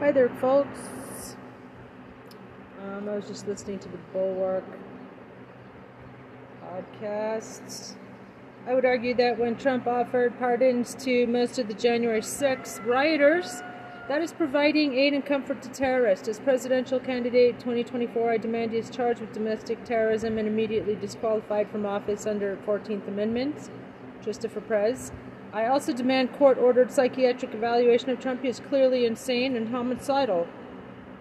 Hi there, folks. Um, I was just listening to the Bulwark podcasts. I would argue that when Trump offered pardons to most of the January 6 rioters, that is providing aid and comfort to terrorists. As presidential candidate 2024, I demand he is charged with domestic terrorism and immediately disqualified from office under 14th Amendment. Christopher Prez. I also demand court ordered psychiatric evaluation of Trump. He is clearly insane and homicidal.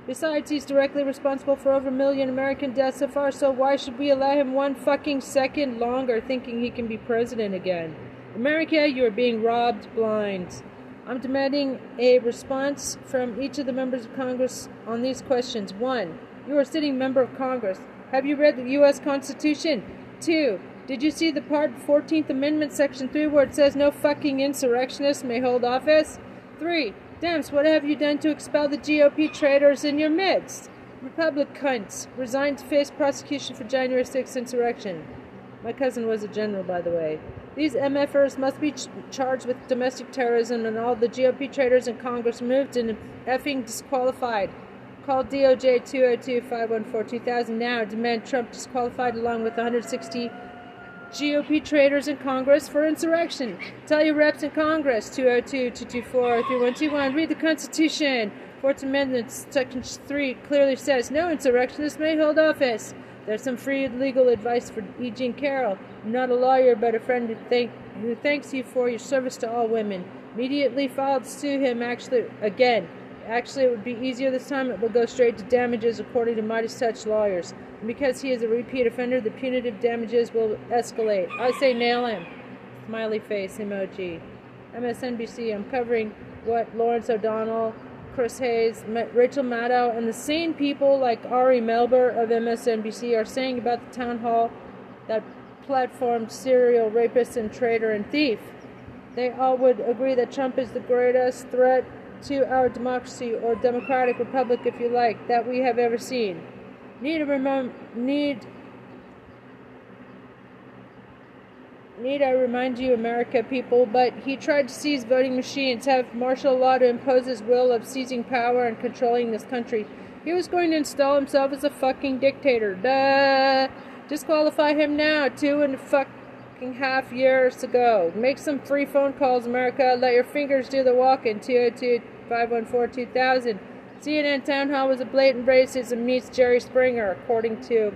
Besides, he's directly responsible for over a million American deaths so far, so why should we allow him one fucking second longer thinking he can be president again? America, you are being robbed blind. I'm demanding a response from each of the members of Congress on these questions. One, you are a sitting member of Congress. Have you read the U.S. Constitution? Two, did you see the part 14th Amendment, Section 3, where it says no fucking insurrectionists may hold office? 3. Dems, what have you done to expel the GOP traitors in your midst? Republicans resigned to face prosecution for January 6th insurrection. My cousin was a general, by the way. These MFers must be ch- charged with domestic terrorism, and all the GOP traitors in Congress moved and effing disqualified. Call DOJ 202 514 2000 now. Demand Trump disqualified along with 160 GOP traitors in Congress for insurrection. Tell your reps in Congress 202 224 3121. Read the Constitution. Fourth Amendment, Section 3 clearly says no insurrectionist may hold office. There's some free legal advice for E. Jean Carroll. I'm not a lawyer, but a friend who, thank, who thanks you for your service to all women. Immediately filed sue him, actually, again. Actually, it would be easier this time. It will go straight to damages, according to Midas Touch lawyers. Because he is a repeat offender, the punitive damages will escalate. I say nail him. Smiley face emoji. MSNBC, I'm covering what Lawrence O'Donnell, Chris Hayes, Rachel Maddow, and the same people like Ari Melber of MSNBC are saying about the town hall that platformed serial rapist and traitor and thief. They all would agree that Trump is the greatest threat to our democracy or democratic republic, if you like, that we have ever seen. Need to remember, need need I remind you, America people, but he tried to seize voting machines, have martial law to impose his will of seizing power and controlling this country. He was going to install himself as a fucking dictator. Duh! Disqualify him now, two and a fucking half years ago. Make some free phone calls, America. Let your fingers do the walking. 202 514 2000. CNN town hall was a blatant racism meets Jerry Springer, according to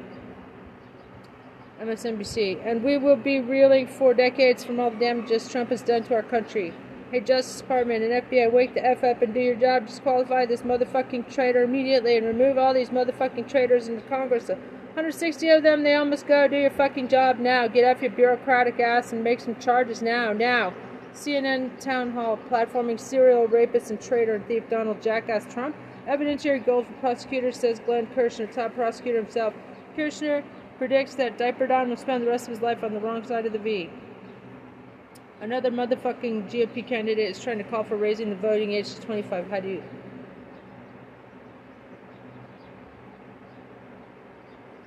MSNBC. And we will be reeling for decades from all the damages Trump has done to our country. Hey, Justice Department and FBI, wake the F up and do your job. Disqualify this motherfucking traitor immediately and remove all these motherfucking traitors in the Congress. 160 of them, they all must go. Do your fucking job now. Get off your bureaucratic ass and make some charges now. Now. CNN town hall platforming serial rapist and traitor and thief Donald Jackass Trump. Evidentiary gold for prosecutors, says Glenn Kirshner, top prosecutor himself. Kirshner predicts that Diaper Don will spend the rest of his life on the wrong side of the V. Another motherfucking GOP candidate is trying to call for raising the voting age to 25. How do you.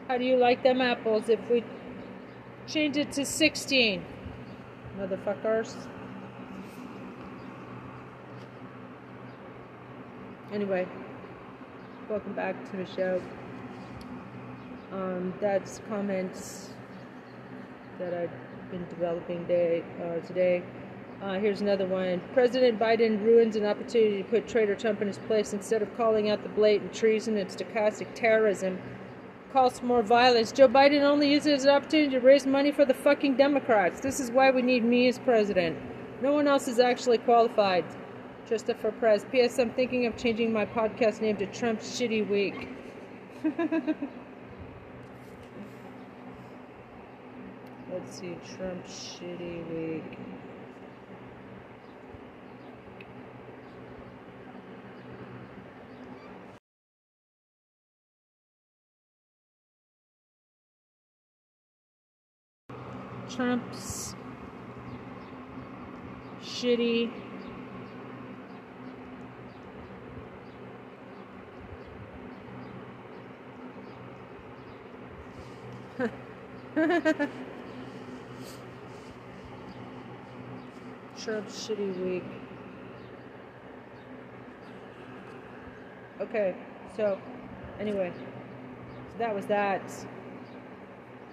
How do you like them apples if we change it to 16? Motherfuckers. Anyway, welcome back to the show. Um, that's comments that I've been developing day, uh, today. Uh, here's another one. President Biden ruins an opportunity to put traitor Trump in his place instead of calling out the blatant treason and stochastic terrorism. Calls for more violence. Joe Biden only uses it as an opportunity to raise money for the fucking Democrats. This is why we need me as president. No one else is actually qualified. Christopher Press. P.S. I'm thinking of changing my podcast name to Trump's Shitty Week. Let's see, Trump's Shitty Week. Trump's shitty Trump's shitty week. Okay, so anyway, so that was that.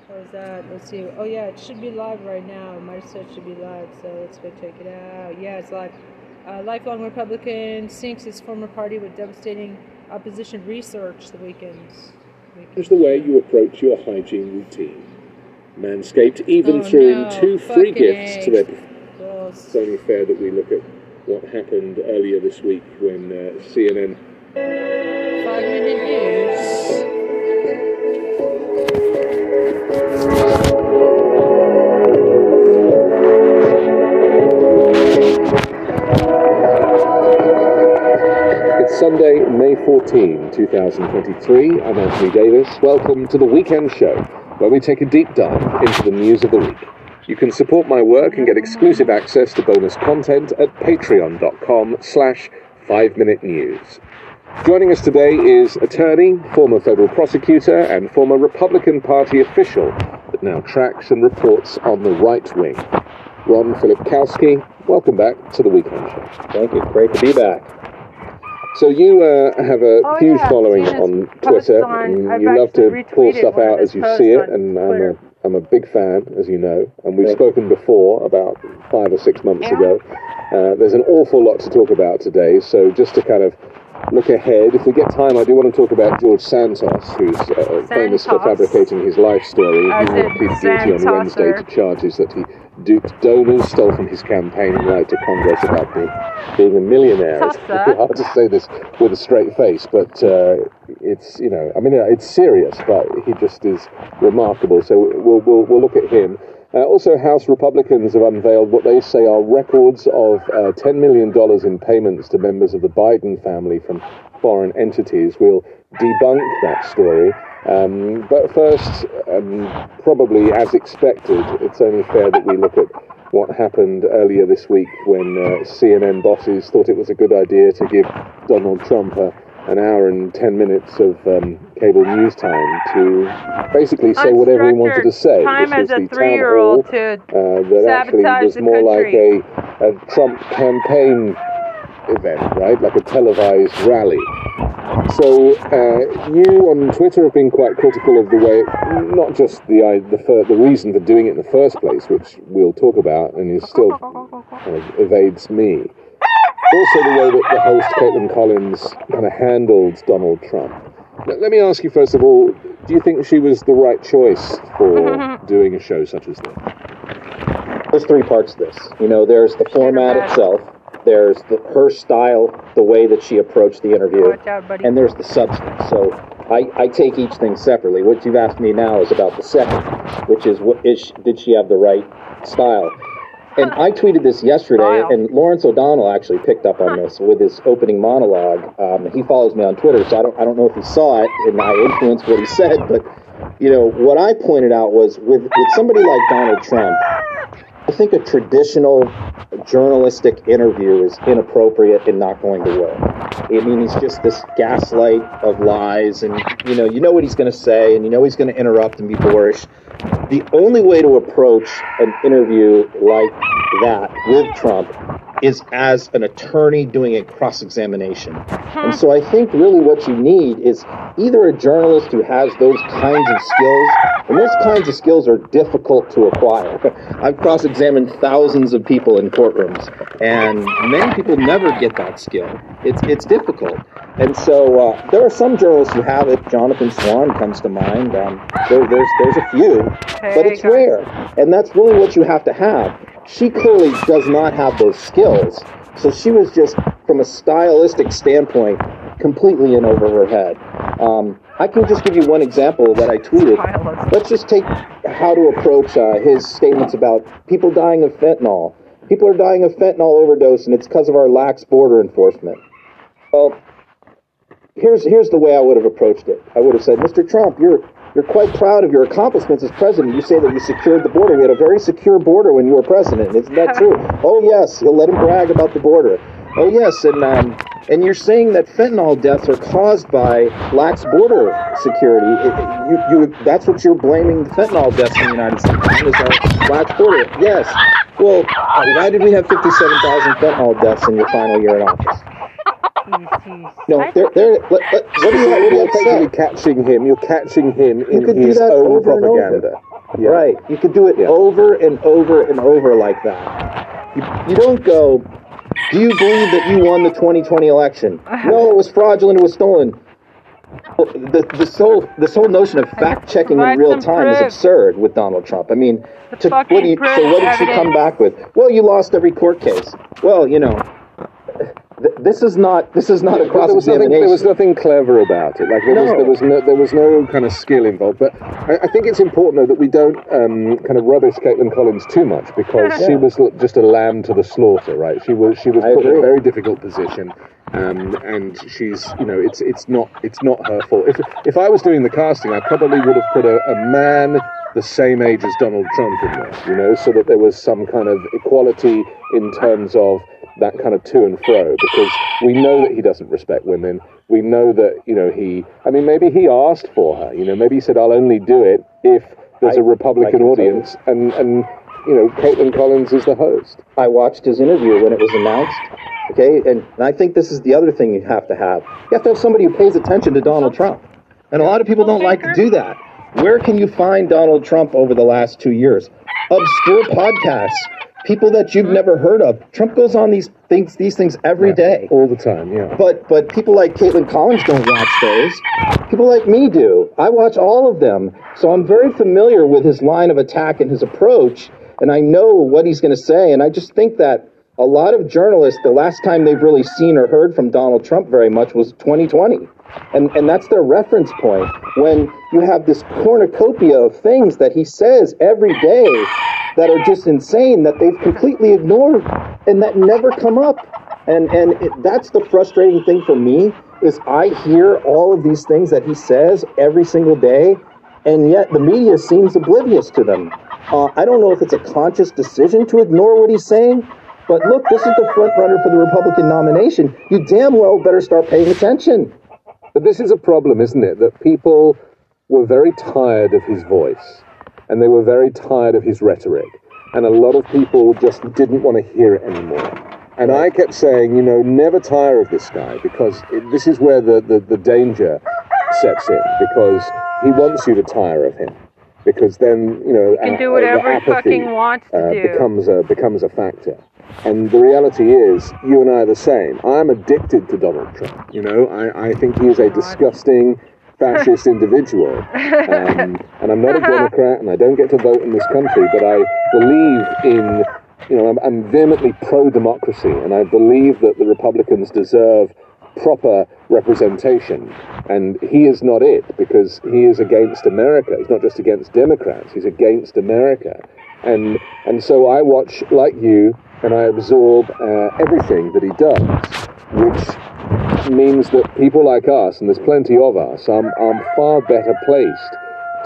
That was that. Let's see. Oh yeah, it should be live right now. My it should be live, so let's go check it out. Yeah, it's live. Uh, lifelong Republican sinks his former party with devastating opposition research the weekend. Is the way you approach your hygiene routine. Manscaped even Oh, threw no. in two free gifts to their. It's only fair that we look at what happened earlier this week when uh, CNN 14, 2023. I'm Anthony Davis. Welcome to the Weekend Show, where we take a deep dive into the news of the week. You can support my work and get exclusive access to bonus content at patreon.com slash 5 Minute News. Joining us today is attorney, former federal prosecutor, and former Republican Party official that now tracks and reports on the right wing. Ron Filipowski, welcome back to the Weekend Show. Thank you. Great to be back. So you uh, have a Oh, huge yeah, following on Twitter, on- and you love to pull stuff out as you see it, on and I'm a, I'm a big fan, as you know, and we've Thank spoken before about five or six months Yeah. ago. Uh, there's an awful lot to talk about today, so just to kind of look ahead, if we get time, I do want to talk about George Santos, who's uh, famous for fabricating his life story. As he in pleaded guilty on Wednesday to charges that he duped donors, stole from his campaign, and lied to Congress about being, being a millionaire. It's Tosser. really hard to say this with a straight face, but uh, it's you know, I mean, uh, it's serious, but he just is remarkable. So we'll we'll, we'll look at him. Uh, also, House Republicans have unveiled what they say are records of uh, $10 million in payments to members of the Biden family from foreign entities. We'll debunk that story. Um, but first, um, probably as expected, it's only fair that we look at what happened earlier this week when uh, CNN bosses thought it was a good idea to give Donald Trump a, an hour and 10 minutes of um, cable news time to basically say whatever he wanted to say. Time This as a the town three-year-old hall, to uh, that actually was more like a, a Trump campaign event, right? Like a televised rally. So uh, you on Twitter have been quite critical of the way, not just the i- the fir- the reason for doing it in the first place, which we'll talk about, and is still of evades me. Also, the way that the host Kaitlan Collins kind of handled Donald Trump. Let, let me ask you first of all: Do you think she was the right choice for doing a show such as this? There's three parts to this. You know, there's the format itself. There's the, her style, the way that she approached the interview, Watch out, buddy. and there's the substance. So I, I take each thing separately. What you've asked me now is about the second, which is what is did she have the right style? And I tweeted this yesterday, and Lawrence O'Donnell actually picked up on this with his opening monologue. Um, he follows me on Twitter, so I don't I don't know if he saw it and I influenced what he said, but you know what I pointed out was with with somebody like Donald Trump, I think a traditional journalistic interview is inappropriate and not going to work. I mean, he's just this gaslight of lies, and you know, you know what he's going to say, and you know he's going to interrupt and be boorish. The only way to approach an interview like that with Trump is as an attorney doing a cross examination. And so I think really what you need is either a journalist who has those kinds of skills, and those kinds of skills are difficult to acquire. I've cross examined thousands of people in courtrooms, and many people never get that skill. It's, it's difficult. And so uh, there are some journalists who have it. Jonathan Swan comes to mind. Um, there, there's, there's a few, but it's guys. rare. And that's really what you have to have. She clearly does not have those skills. So she was just, from a stylistic standpoint, completely in over her head. Um, I can just give you one example that I tweeted. Let's just take how to approach uh, his statements about people dying of fentanyl. People are dying of fentanyl overdose, and it's because of our lax border enforcement. Well, here's here's the way I would have approached it. I would have said, Mr. Trump, you're you're quite proud of your accomplishments as president. You say that you secured the border. We had a very secure border when you were president. Isn't that true? oh yes, you'll let him brag about the border. Oh yes, and um, and you're saying that fentanyl deaths are caused by lax border security. It- you, you, that's what you're blaming the fentanyl deaths in the United States on, is our lax border. Yes. Well, uh, why did we have 57,000 fentanyl deaths in your final year in office? No, they're, they're, let, let, what do you, what do you You're effectively upset? catching him. You're catching him in could do his that own over over. propaganda. Yeah. Right. You could do it Yeah. over and over and over like that. You, you don't go, do you believe that you won the 2020 election? No, it was fraudulent, it was stolen. Well, The, this, whole, this whole notion of fact checking in real time is absurd with Donald Trump. I mean, to, what you, so what did she come back with? Well, you lost every court case. Well, you know, th- this is not this is not a cross there was nothing. There was nothing clever about it. Like there was, No. there was no, there was no kind of skill involved. But I, I think it's important though that we don't um, kind of rubbish Kaitlan Collins too much because she was just a lamb to the slaughter, right? She was she was I put in a very difficult position, um, and she's you know it's it's not it's not her fault. If if I was doing the casting, I probably would have put a, a man the same age as Donald Trump in there, you know, so that there was some kind of equality in terms of that kind of to and fro because we know that he doesn't respect women. We know that, you know, he, I mean, maybe he asked for her, you know, maybe he said, I'll only do it if there's I- a Republican audience and, and, you know, Kaitlan Collins is the host. I watched his interview when it was announced. Okay, and, and I think this is the other thing you have to have. You have to have somebody who pays attention to Donald Trump. And a lot of people don't like to do that. Where can you find Donald Trump over the last two years? Obscure podcasts, people that you've mm-hmm. never heard of. Trump goes on these things these things every day. All the time, yeah. But but people like Kaitlan Collins don't watch those. People like me do. I watch all of them. So I'm very familiar with his line of attack and his approach, and I know what he's going to say. And I just think that a lot of journalists, the last time they've really seen or heard from Donald Trump very much was 2020. And, and that's their reference point when you have this cornucopia of things that he says every day that are just insane that they've completely ignored and that never come up. And and it, that's the frustrating thing for me is I hear all of these things that he says every single day, and yet the media seems oblivious to them. Uh, I don't know if it's a conscious decision to ignore what he's saying, but look, this is the front runner for the Republican nomination. You damn well better start paying attention. But this is a problem, isn't it? That people were very tired of his voice and they were very tired of his rhetoric. And a lot of people just didn't want to hear it anymore. And I kept saying, you know, never tire of this guy because it, this is where the, the, the danger sets in because he wants you to tire of him. Because then, you know, you can do whatever the he fucking apathy, wants to uh, do. becomes a becomes a factor. And the reality is, you and I are the same. I'm addicted to Donald Trump. You know, I, I think he is a disgusting fascist individual. Um, and I'm not a Democrat, and I don't get to vote in this country, but I believe in, you know, I'm, I'm vehemently pro-democracy, and I believe that the Republicans deserve proper representation. And he is not it because he is against America. He's not just against Democrats, he's against America. And, and so I watch, like you, and I absorb uh, everything that he does, which means that people like us, and there's plenty of us, are, are far better placed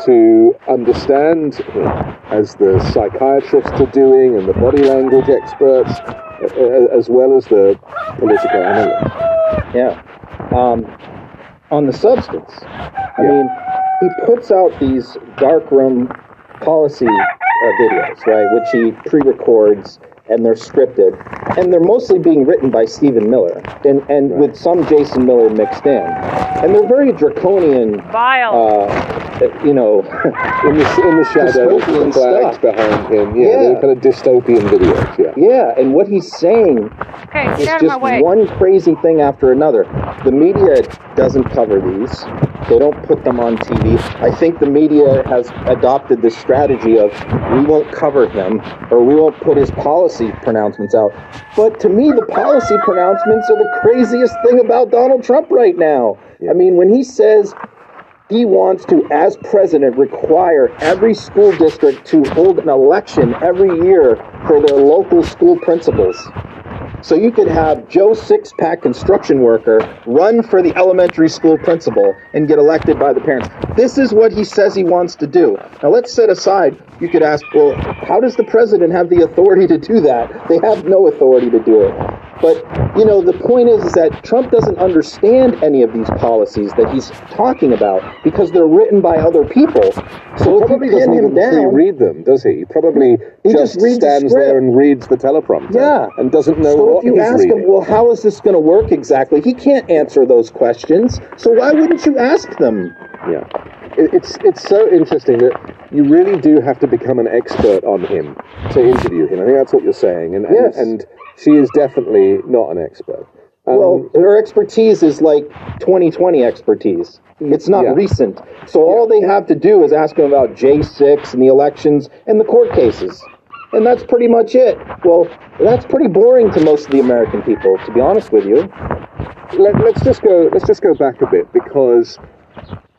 to understand him as the psychiatrists are doing and the body language experts, as well as the political analysts. Yeah. Um, on the substance, I Yeah. mean, he puts out these darkroom policy uh, videos, right, which he pre-records and they're scripted, and they're mostly being written by Stephen Miller, and and Right. with some Jason Miller mixed in, and they're very draconian. Vile. Uh, you know, In the, in the shadows, the Dystopian flags behind him, yeah, Yeah. they're kind of dystopian videos, yeah. yeah, and what he's saying okay, get It's out of my just way. one crazy thing after another. The media doesn't cover these. They don't put them on TV. I think the media has adopted this strategy of we won't cover him or we won't put his policy pronouncements out. But to me, the policy pronouncements are the craziest thing about Donald Trump right now. I mean, when he says he wants to, as president, require every school district to hold an election every year for their local school principals. So you could have Joe Sixpack construction worker run for the elementary school principal and get elected by the parents. This is what he says he wants to do. Now let's set aside, you could ask, well, how does the president have the authority to do that? They have no authority to do it. But you know, the point is, is that Trump doesn't understand any of these policies that he's talking about because they're written by other people. So He probably doesn't even down, read them, does he? He probably He just, just reads the stands there and reads the teleprompter. Yeah. And doesn't know so if you ask reading. him, well, how is this going to work exactly? He can't answer those questions. So why wouldn't you ask them? Yeah. It, it's it's so interesting that you really do have to become an expert on him to interview him. I think that's what you're saying. And and, Yes. and she is definitely not an expert. Um, Well, her expertise is like 2020 expertise. It's not Yeah. recent. So all they have to do is ask him about J6 and the elections and the court cases. And that's pretty much it. Well, that's pretty boring to most of the American people, to be honest with you. let, let's just go let's just go back a bit because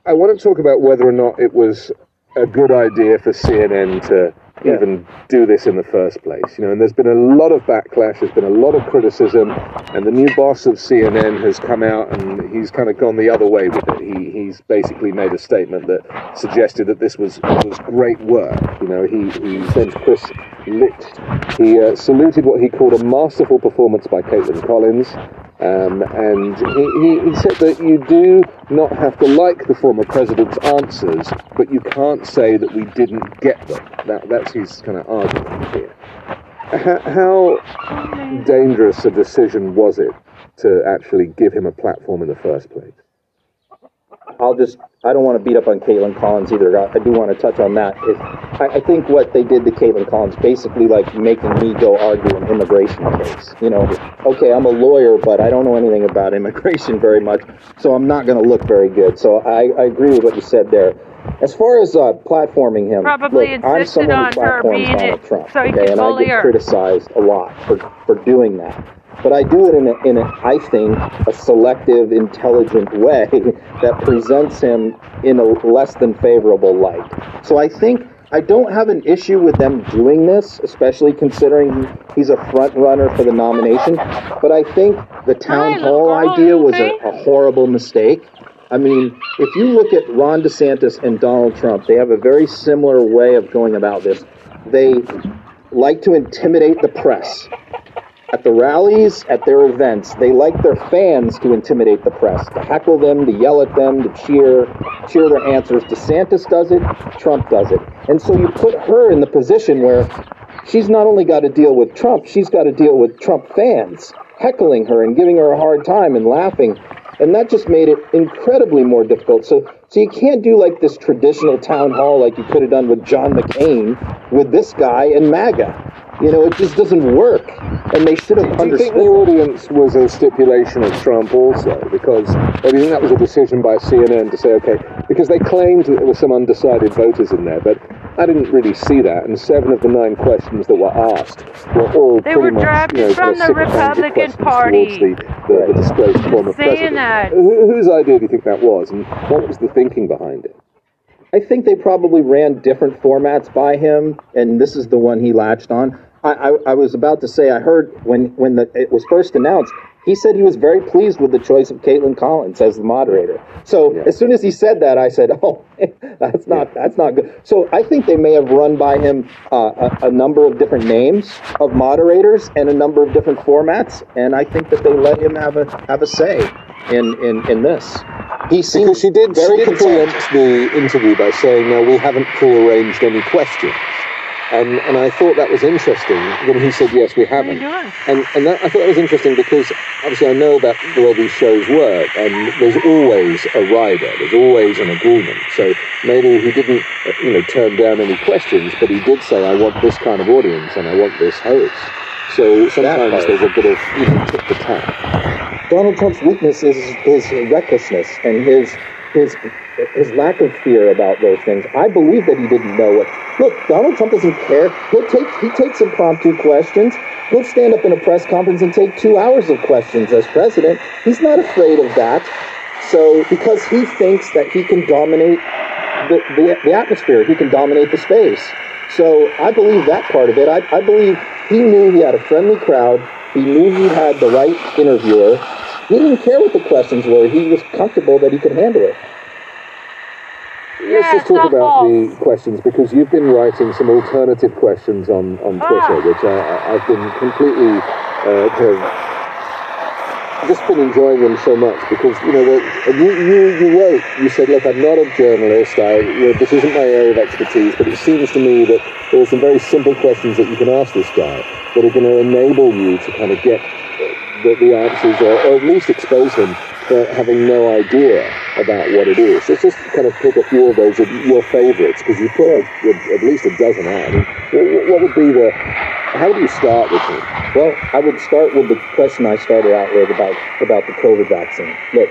I want to talk about whether or not it was a good idea for CNN to Yeah. even do this in the first place. You know, and there's been a lot of backlash, there's been a lot of criticism, and the new boss of CNN has come out and he's kind of gone the other way with it. He he's basically made a statement that suggested that this was was great work. You know, he he sent Chris Licht. He uh, saluted what he called a masterful performance by Kaitlan Collins. Um, and he, he, said that you do not have to like the former president's answers, but you can't say that we didn't get them. That, that's his kind of argument here. How dangerous a decision was it to actually give him a platform in the first place? I'll just, I don't want to beat up on Kaitlan Collins either. I, I do want to touch on that. I, I think what they did to Kaitlan Collins, basically like making me go argue an immigration case. You know, okay, I'm a lawyer, but I don't know anything about immigration very much, so I'm not going to look very good. So I, I agree with what you said there. As far as uh, platforming him, Probably look, I'm someone who platforms being Donald it Trump, so okay, and I get her. criticized a lot for, for doing that. But I do it in, a, in a, I think, a selective, intelligent way that presents him in a less than favorable light. So I think I don't have an issue with them doing this, especially considering he's a front runner for the nomination. But I think the town hall idea was a, a horrible mistake. I mean, if you look at Ron DeSantis and Donald Trump, they have a very similar way of going about this. They like to intimidate the press. At the rallies, at their events, they like their fans to intimidate the press, to heckle them, to yell at them, to cheer, cheer their answers. DeSantis does it, Trump does it. And so you put her in the position where she's not only got to deal with Trump, she's got to deal with Trump fans heckling her and giving her a hard time and laughing. And that just made it incredibly more difficult. So, so you can't do like this traditional town hall like you could have done with John McCain with this guy and MAGA. You know, it just doesn't work. And they should have Do you think the audience was a stipulation of Trump also? Because, or do you think that was a decision by CNN to say, okay, because they claimed that there were some undecided voters in there, but I didn't really see that, and seven of the nine questions that were asked were all They pretty were much, drafted you know, from the Republican Party. towards the, the, the disgraced former saying president. that. Who, whose idea do you think that was, and what was the thinking behind it? I think they probably ran different formats by him, and this is the one he latched on. I, I, I was about to say, I heard when, when the, it was first announced, he said he was very pleased with the choice of Kaitlan Collins as the moderator. So Yeah. as soon as he said that, I said, "Oh, that's not that's not good." So I think they may have run by him uh, a, a number of different names of moderators and a number of different formats, and I think that they let him have a have a say in in, in this. He seemed Because she did, she very did content. preempt the interview by saying, no, we haven't prearranged any questions. And, and I thought that was interesting when he said, yes, we haven't. And, and that, I thought that was interesting because obviously I know about the way these shows work, and there's always a rider, there's always an agreement. So maybe he didn't, uh, you know, turn down any questions, but he did say, I want this kind of audience and I want this host. So sometimes there's a bit of, you know, tip the tap. Donald Trump's weakness is his recklessness and his his his lack of fear about those things. I believe that he didn't know it. Look, Donald Trump doesn't care. He'll take he takes impromptu questions. He'll stand up in a press conference and take two hours of questions as president. He's not afraid of that. So because he thinks that he can dominate the, the, the atmosphere, he can dominate the space. So I believe that part of it. I, I believe he knew he had a friendly crowd. He knew he had the right interviewer. He didn't care what the questions were. He was comfortable that he could handle it. Yeah, Let's just talk about the questions because you've been writing some alternative questions on, on Twitter, Ah. which I, I- I've been completely uh, kind of just been enjoying them so much because you know you, you you wrote you said look I'm not a journalist I you know, this isn't my area of expertise but it seems to me that there are some very simple questions that you can ask this guy that are going to enable you to kind of get the, the answers or, or at least expose him for uh, having no idea about what it is. Let's just kind of pick a few of those of your favourites because you put at least a dozen out. I mean, what, what would be the how do you start with him? Well, I would start with the question I started out with about about the COVID vaccine. Look,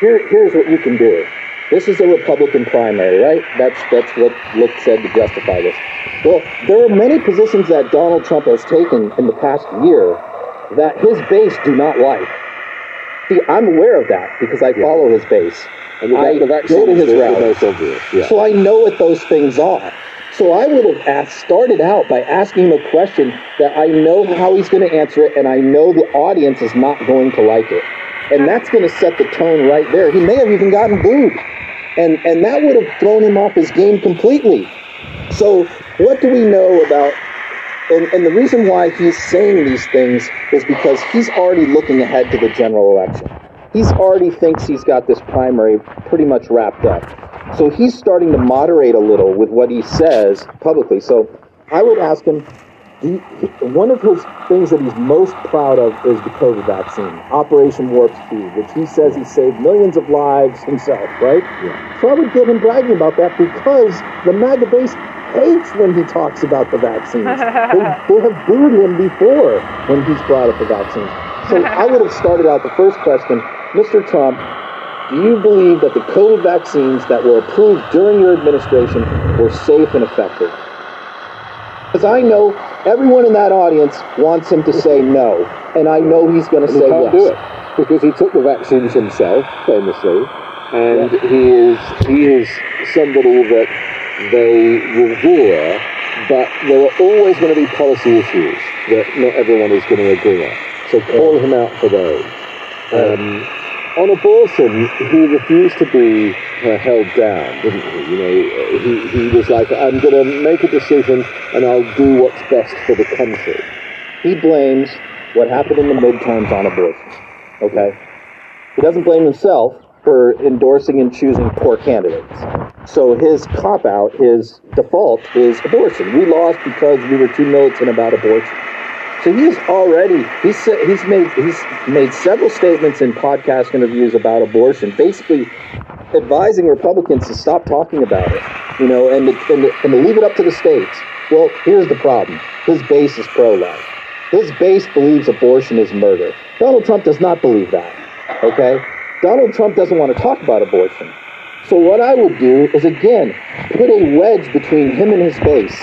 here, here's what you can do. This is a Republican primary, right? That's that's what Look said to justify this. Well, there are many positions that Donald Trump has taken in the past year that his base do not like. See, I'm aware of that because I follow his base. And the, I the vaccine go to his route. obvious. Yeah. So I know what those things are. So I would have asked, started out by asking him a question that I know how he's going to answer it, and I know the audience is not going to like it. And that's going to set the tone right there. He may have even gotten booed. And, and that would have thrown him off his game completely. So what do we know about and, and the reason why he's saying these things is because he's already looking ahead to the general election. He's already thinks he's got this primary pretty much wrapped up. So he's starting to moderate a little with what he says publicly. So I would ask him, he- one of his things that he's most proud of is the COVID vaccine, Operation Warp Speed, which he says he saved millions of lives himself, right? Yeah. So I would get him bragging about that because the MAGA base hates when he talks about the vaccines. they, they have booed him before when he's brought up the vaccines. So I would have started out the first question, Mr. Trump, do you believe that the COVID vaccines that were approved during your administration were safe and effective? Because I know everyone in that audience wants him to say no, and I know he's going to say can't yes. do it because he took the vaccines himself, famously, and he is he is somebody that they revere. But there are always going to be policy issues that not everyone is going to agree on. So call him out for those. Um, on abortion, he refused to be uh, held down, didn't he? You know, he, he was like, I'm going to make a decision and I'll do what's best for the country. he blames what happened in the midterms on abortion. Okay? He doesn't blame himself for endorsing and choosing poor candidates. So his cop out, his default is abortion. We lost because we were too militant about abortion. So he's already he's he's made he's made several statements in podcast interviews about abortion, basically advising Republicans to stop talking about it, you know, and to, and, to, and to leave it up to the states. Well, here's the problem: his base is pro-life. His base believes abortion is murder. Donald Trump does not believe that. Okay, Donald Trump doesn't want to talk about abortion. So what I would do is again put a wedge between him and his base.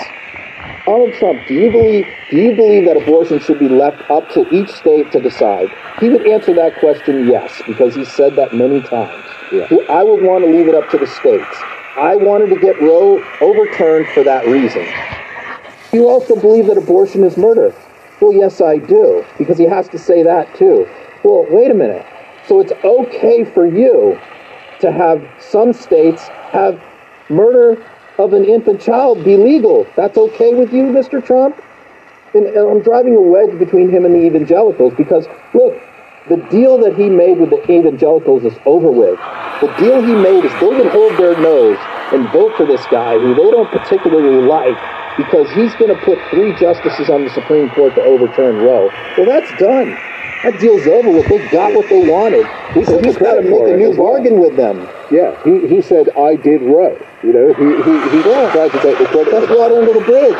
Donald Trump, do you believe do you believe that abortion should be left up to each state to decide? He would answer that question yes, because he said that many times. Yeah. I would want to leave it up to the states. I wanted to get Roe overturned for that reason. You also believe that abortion is murder? Well, yes, I do, because he has to say that too. Well, wait a minute. So it's okay for you to have some states have murder of an infant child be legal. That's okay with you, Mr. Trump? And, and I'm driving a wedge between him and the evangelicals because, look, the deal that he made with the evangelicals is over with. The deal he made is going to hold their nose and vote for this guy who they don't particularly like because he's going to put three justices on the Supreme Court to overturn Roe. Well, that's done. That deal's over with. They got what they wanted. He took he's got to make a new well. bargain with them. Yeah, he, he said, I did Roe. You know, he, he, he Yeah. tried to take the credit That's water under the bridge.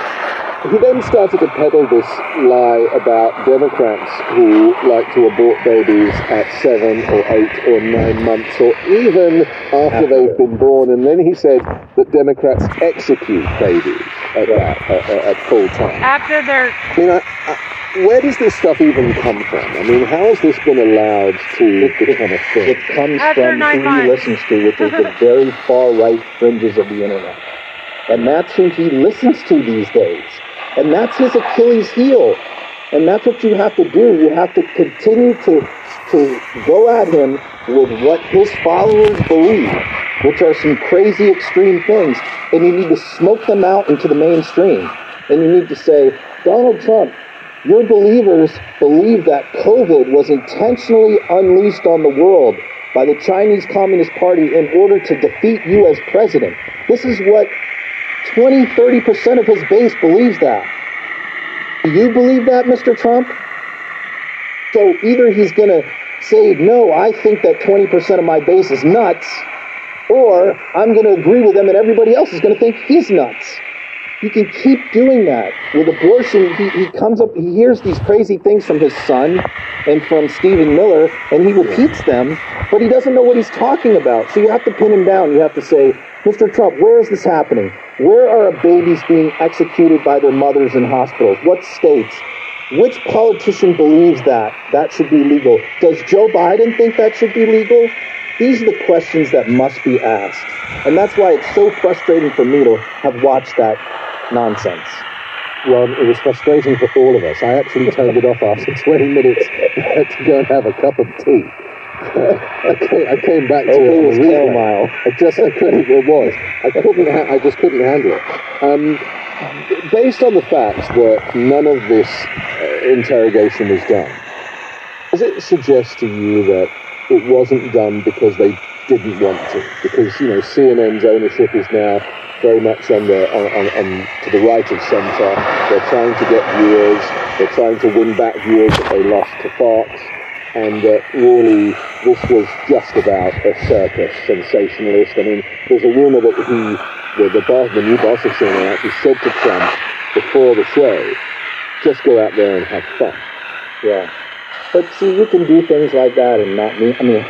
He then started to peddle this lie about Democrats who like to abort babies at seven or eight or nine months or even after they've been born. And then he said that Democrats execute babies at, that, at, at- at full time. After they're I mean, I, I, where does this stuff even come from? I mean, how has this been allowed to become a thing? It comes After from nine who he listens to, which is the very far right fringes of the internet. And that's who he listens to these days. And that's his Achilles heel. And that's what you have to do. You have to continue to, to go at him with what his followers believe, which are some crazy extreme things. And you need to smoke them out into the mainstream. And you need to say, Donald Trump, Your believers believe that COVID was intentionally unleashed on the world by the Chinese Communist Party in order to defeat you as president. This is what 20, 30% of his base believes that. Do you believe that, Mr. Trump? So either he's going to say, no, I think that 20% of my base is nuts, or I'm going to agree with them and everybody else is going to think he's nuts. You can keep doing that. With abortion, he, he comes up, he hears these crazy things from his son and from Stephen Miller, and he repeats them, but he doesn't know what he's talking about. So you have to pin him down. You have to say, Mr. Trump, where is this happening? Where are babies being executed by their mothers in hospitals? What states? Which politician believes that that should be legal? Does Joe Biden think that should be legal? These are the questions that must be asked. And that's why it's so frustrating for me to have watched that nonsense. Well, it was frustrating for all of us. I actually turned it off after 20 minutes to go and have a cup of tea. I, came, I came back to it. it was replay. I just I couldn't. It was. I couldn't. Ha- I just couldn't handle it. Um, based on the fact that none of this uh, interrogation was done, does it suggest to you that it wasn't done because they didn't want to? Because you know CNN's ownership is now very much on the on, on, on to the right of centre. They're trying to get viewers. They're trying to win back viewers that they lost to Fox and uh, really this was just about a circus sensationalist. I mean, there's a rumor that he, the, the boss, the new boss of CNN, actually said to Trump before the show, just go out there and have fun. Yeah. But see, you can do things like that and not me. I mean,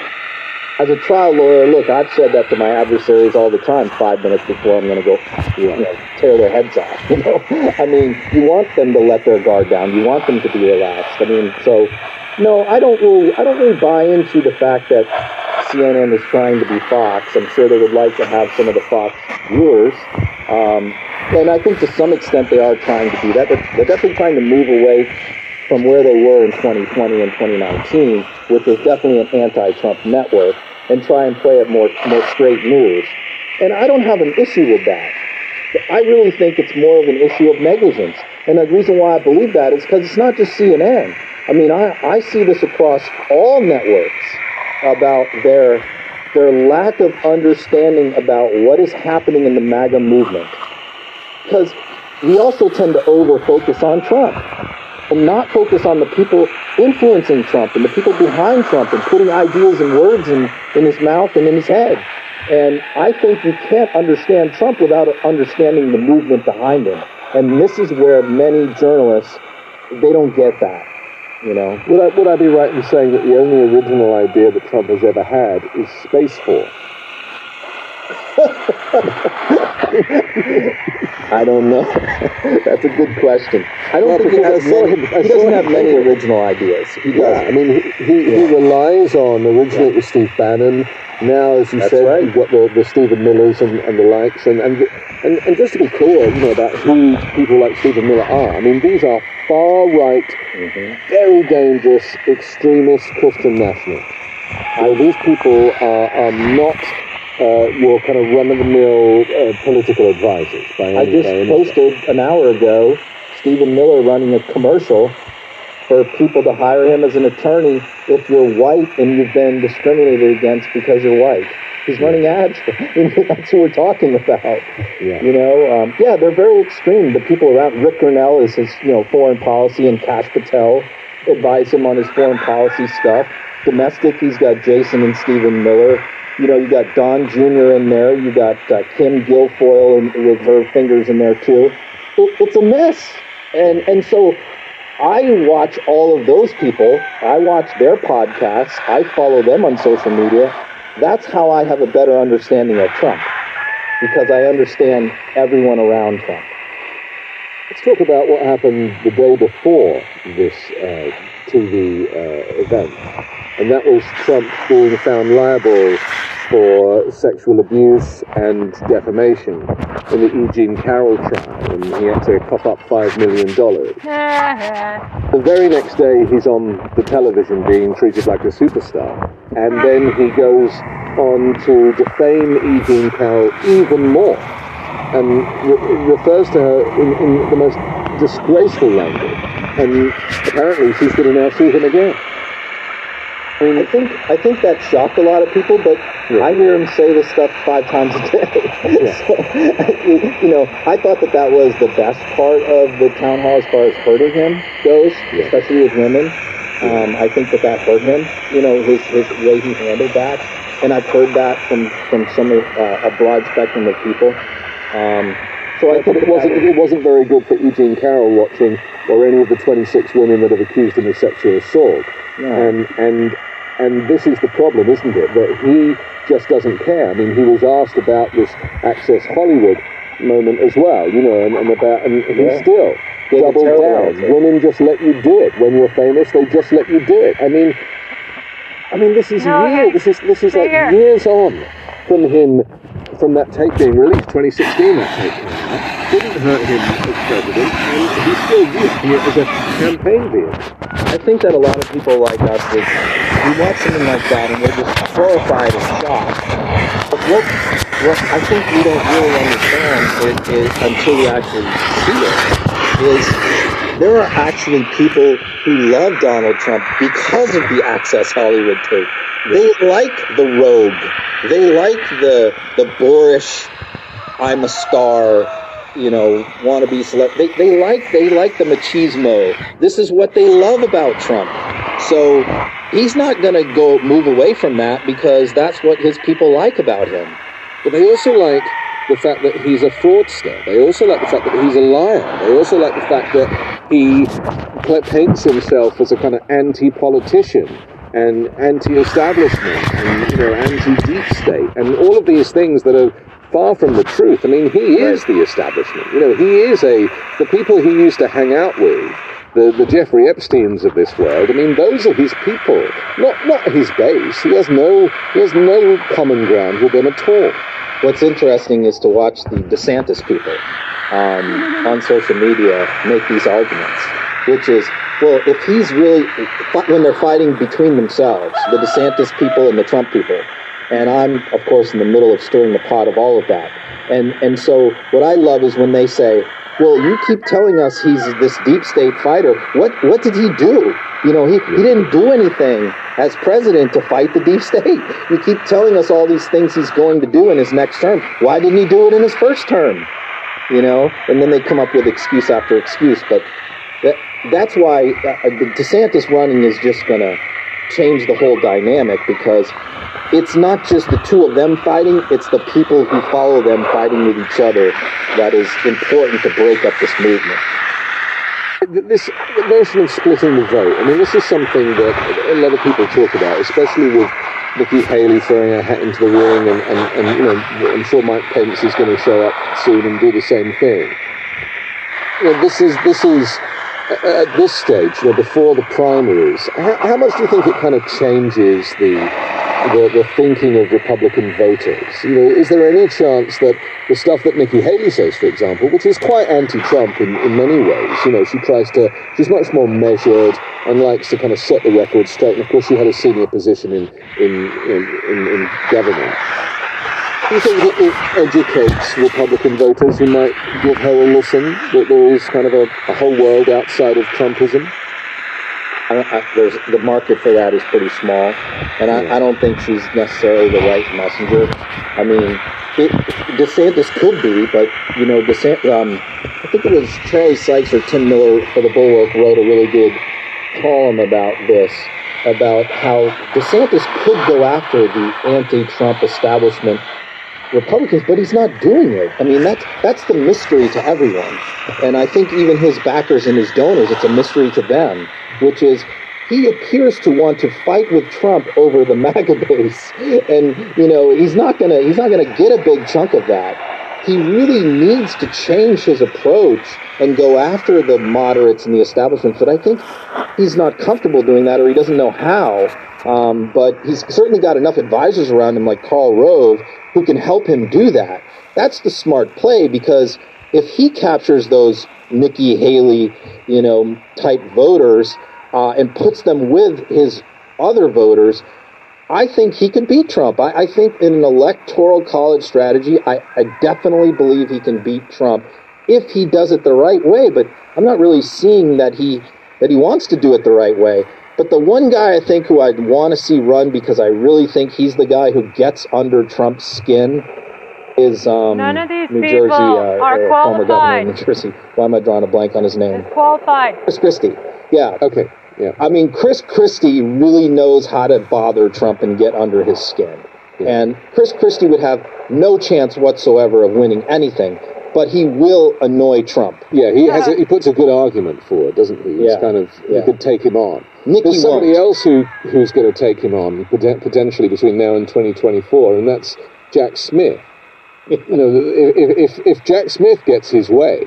as a trial lawyer, look, I've said that to my adversaries all the time. Five minutes before I'm going to go, you know, tear their heads off. You know, I mean, you want them to let their guard down. You want them to be relaxed. I mean, so no, I don't really, I don't really buy into the fact that CNN is trying to be Fox. I'm sure they would like to have some of the Fox viewers. Um, and I think to some extent they are trying to do that. They're, they're definitely trying to move away from where they were in 2020 and 2019, which was definitely an anti-Trump network, and try and play it more more straight news. And I don't have an issue with that. I really think it's more of an issue of negligence. And the reason why I believe that is because it's not just CNN. I mean, I, I see this across all networks about their their lack of understanding about what is happening in the MAGA movement. Because we also tend to over focus on Trump and not focus on the people influencing Trump and the people behind Trump and putting ideas and words in, in his mouth and in his head. And I think you can't understand Trump without understanding the movement behind him. And this is where many journalists, they don't get that, you know. Would I, would I be right in saying that the only original idea that Trump has ever had is Space Force? I don't know. That's a good question. I don't Well, think he has many, him- I he doesn't have many original ideas. He Yeah, doesn't. I mean, he, he, he relies on, originally it was Steve Bannon, now, as you That's said, right. you've got the, the Stephen Millers and, and the likes, and, and, and, and just to be clear, you know, about who people like Stephen Miller are, I mean, these are far-right, Mm-hmm. very dangerous, extremist Christian nationalists. Know, these people are, are not uh, your kind of run-of-the-mill uh, political advisors by any I just posted an hour ago Stephen Miller running a commercial for people to hire him as an attorney if you're white and you've been discriminated against because you're white. He's running ads. For, that's what we're talking about. Yeah. You know, um, yeah, they're very extreme. The people around Ric Grenell is his, you know, foreign policy, and Kash Patel advise him on his foreign policy stuff. Domestic, he's got Jason and Stephen Miller. You know, you got Don Jr. in there. You got uh, Kim Guilfoyle in, with her fingers in there too. It, it's a mess, and and so I watch all of those people. I watch their podcasts. I follow them on social media. That's how I have a better understanding of Trump because I understand everyone around Trump. Let's talk about what happened the day before this uh, TV uh, event, and that was Trump being found liable for sexual abuse and defamation in the E. Jean Carroll trial, and he had to cough up five million dollars. The very next day, he's on the television being treated like a superstar, and then he goes on to defame E. Jean Carroll even more and re- refers to her in, in the most disgraceful language. and apparently she's going to now sue him again. I mean, I think I think that shocked a lot of people, but yeah. I hear him say this stuff five times a day. Yeah. so, you know, I thought that that was the best part of the town hall as far as hurting him goes, yeah. especially with women. Um, I think that that hurt him. You know, his his way he handled that, and I've heard that from from some of uh, a broad spectrum of people. Um, so I think it wasn't it wasn't very good for Eugene Carroll watching, or any of the 26 women that have accused him of sexual assault. And and and this is the problem, isn't it? That he just doesn't care. I mean, he was asked about this Access Hollywood moment as well, you know, and, and about, and he yeah. still doubled down. Women just let you do it. When you're famous, they just let you do it. I mean, I mean, this is no, real. This is this is like here. years on from him, from that tape being released, 2016. That tape didn't hurt him as president, and he still used it as a campaign vehicle. I think that a lot of people like us, we, we watch something like that and we're just horrified and shocked. But what, what I think we don't really understand it is, until we actually see it, is there are actually people who love Donald Trump because of the Access Hollywood tape. They like the rogue. They like the the boorish I'm a star you know, wannabe celeb. They, they like they like the machismo. This is what they love about Trump. So he's not going to go move away from that because that's what his people like about him. But they also like the fact that he's a fraudster. They also like the fact that he's a liar. They also like the fact that he paints himself as a kind of anti-politician and anti-establishment and you know anti-deep state and all of these things that are far from the truth. I mean, he is the establishment. You know, he is a the people he used to hang out with. The, the Jeffrey Epstein's of this world. I mean, those are his people, not not his base. He has no he has no common ground with them at all. What's interesting is to watch the DeSantis people um, on social media make these arguments, which is well, if he's really when they're fighting between themselves, the DeSantis people and the Trump people, and I'm, of course, in the middle of stirring the pot of all of that. And and so what I love is when they say, "Well, you keep telling us he's this deep state fighter. What what did he do? You know, he, he didn't do anything as president to fight the deep state. You keep telling us all these things he's going to do in his next term. Why didn't he do it in his first term? You know, and then they come up with excuse after excuse. But that, that's why uh, the DeSantis running is just going to change the whole dynamic because it's not just the two of them fighting, it's the people who follow them fighting with each other that is important to break up this movement. This notion of splitting the vote, I mean, this is something that a lot of people talk about, especially with Nikki Haley throwing her hat into the ring, and, and, and you know, I'm sure Mike Pence is going to show up soon and do the same thing. You know, this is this is at this stage, you know, before the primaries. How, how much do you think it kind of changes the the, the thinking of Republican voters? You know, is there any chance that the stuff that Nikki Haley says, for example, which is quite anti-Trump in, in many ways, you know, she tries to, she's much more measured and likes to kind of set the record straight. And of course, she had a senior position in in in, in, in government. Do you think that it educates Republican voters who might give her a listen that there is kind of a, a whole world outside of Trumpism? I, I, there's the market for that is pretty small, and I, I, don't think she's necessarily the right messenger. I mean, it, DeSantis could be, but you know, DeSantis. Um, I think it was Charlie Sykes or Tim Miller for the Bulwark wrote a really good column about this, about how DeSantis could go after the anti-Trump establishment Republicans, but he's not doing it. I mean, that's that's the mystery to everyone, and I think even his backers and his donors, it's a mystery to them which is he appears to want to fight with Trump over the MAGA base, and you know he's not gonna he's not gonna get a big chunk of that. He really needs to change his approach and go after the moderates and the establishment. But I think he's not comfortable doing that, or he doesn't know how. Um, but he's certainly got enough advisors around him, like Karl Rove, who can help him do that. That's the smart play because if he captures those Nikki Haley, you know, type voters uh, and puts them with his other voters, I think he can beat Trump. I, I think in an electoral college strategy, I, I definitely believe he can beat Trump if he does it the right way. But I'm not really seeing that he that he wants to do it the right way. But the one guy I think who I'd want to see run because I really think he's the guy who gets under Trump's skin is um, None of these New people Jersey, uh, are uh, former governor qualified. of New Jersey. Why am I drawing a blank on his name? Qualified. Chris Christie. Yeah. Okay. Yeah. I mean, Chris Christie really knows how to bother Trump and get under his skin. And Chris Christie would have no chance whatsoever of winning anything, but he will annoy Trump. Yeah, he has. A, he puts a good argument for it, doesn't he? He's Yeah. kind of Yeah. he could take him on. Nicky There's somebody won't. else who who's going to take him on potentially between now and 2024, and that's Jack Smith. you know, if, if if Jack Smith gets his way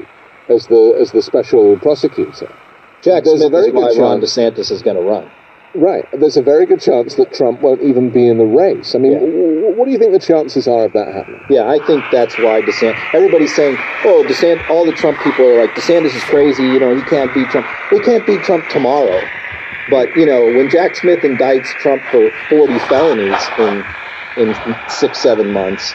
as the as the special prosecutor, Jack There's a very is why good Ron chance- DeSantis is going to run. right? There's a very good chance that Trump won't even be in the race. I mean, Yeah. w- what do you think the chances are of that happening? Yeah, I think that's why DeSantis. Everybody's saying, "Oh, DeSantis." All the Trump people are like, "DeSantis is crazy." You know, he can't beat Trump. He can't beat Trump tomorrow. But you know, when Jack Smith indicts Trump for 40 felonies in in six, seven months,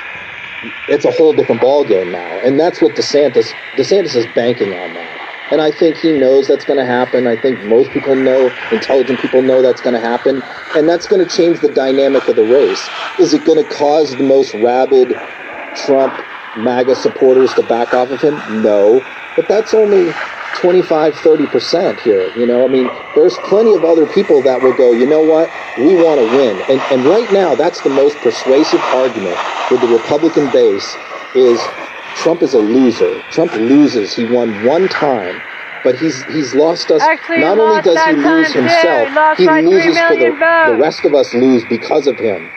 it's a whole different ballgame now. And that's what DeSantis DeSantis is banking on now. And I think he knows that's going to happen. I think most people know, intelligent people know that's going to happen. And that's going to change the dynamic of the race. Is it going to cause the most rabid Trump MAGA supporters to back off of him? No. But that's only 25, 30% here. You know, I mean, there's plenty of other people that will go, you know what? We want to win. And, and right now, that's the most persuasive argument with the Republican base is Trump is a loser. Trump loses. He won one time. But he's he's lost us. Actually, Not only does he lose himself, He he loses for the, votes. the rest of us lose because of him.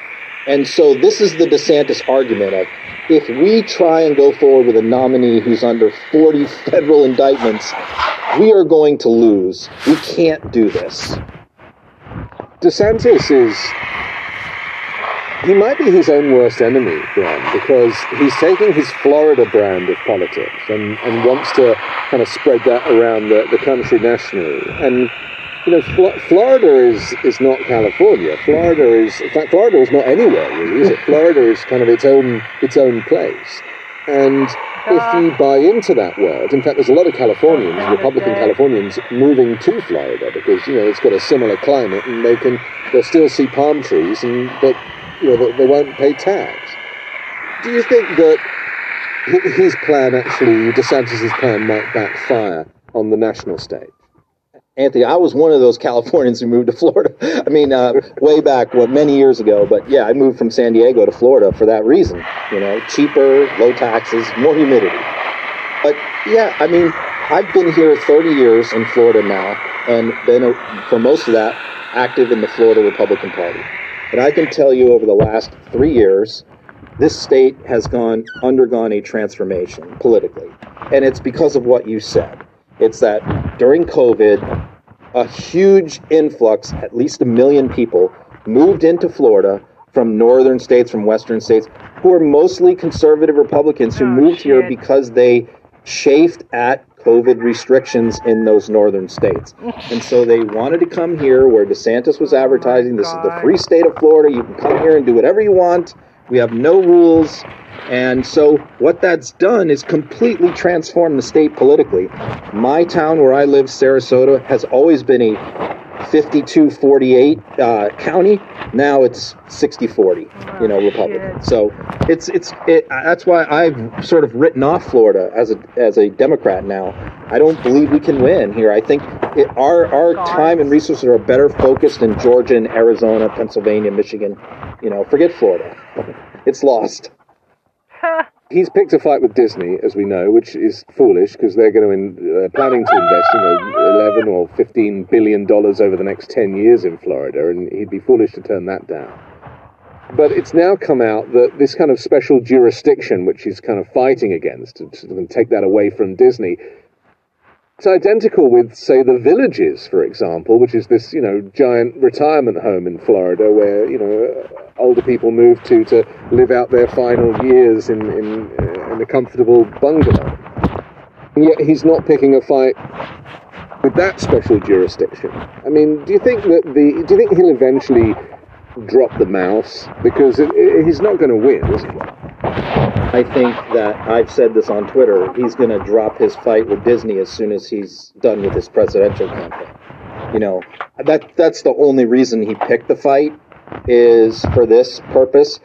And so this is the DeSantis argument of if we try and go forward with a nominee who's under 40 federal indictments, we are going to lose. We can't do this. DeSantis is. He might be his own worst enemy, Brian, because he's taking his Florida brand of politics and, and wants to kind of spread that around the, the country nationally. And, you know, Fl- Florida is, is not California. Florida is, in fact, Florida is not anywhere, really, is it? Florida is kind of its own, its own place. And if you buy into that world, in fact, there's a lot of Californians, Republican Californians, moving to Florida because you know it's got a similar climate, and they can they'll still see palm trees, and but you know they, they won't pay tax. Do you think that his plan actually, DeSantis' plan, might backfire on the national stage? Anthony, I was one of those Californians who moved to Florida. I mean, uh, way back, what, many years ago. But yeah, I moved from San Diego to Florida for that reason. You know, cheaper, low taxes, more humidity. But yeah, I mean, I've been here 30 years in Florida now, and been for most of that active in the Florida Republican Party. And I can tell you, over the last three years, this state has gone undergone a transformation politically, and it's because of what you said. It's that during COVID, a huge influx, at least a million people, moved into Florida from northern states, from western states, who are mostly conservative Republicans who Oh, moved here because they chafed at COVID restrictions in those northern states. And so they wanted to come here where DeSantis was advertising this is the free state of Florida. You can come here and do whatever you want. We have no rules. And so what that's done is completely transformed the state politically. My town where I live, Sarasota, has always been a 52-48 uh, county. Now it's 60-40, you know, Republican. shit. So it's it's it, that's why I've sort of written off Florida as a as a Democrat now. I don't believe we can win here. I think it, our our time and resources are better focused in Georgia and Arizona, Pennsylvania, Michigan. You know, forget Florida. It's lost. He's picked a fight with Disney, as we know, which is foolish because they're going to uh, planning to invest, you know, eleven or fifteen billion dollars over the next ten years in Florida, and he'd be foolish to turn that down. But it's now come out that this kind of special jurisdiction, which he's kind of fighting against, to, to take that away from Disney, it's identical with, say, the Villages, for example, which is this, you know, giant retirement home in Florida where, you know, older people move to to live out their final years in, in, uh, in a comfortable bungalow. And yet he's not picking a fight with that special jurisdiction. I mean, do you think that the, do you think he'll eventually drop the mouse? Because it, it, he's not going to win? I think that I've said this on Twitter. He's going to drop his fight with Disney as soon as he's done with his presidential campaign. You know, that that's the only reason he picked the fight is for this purpose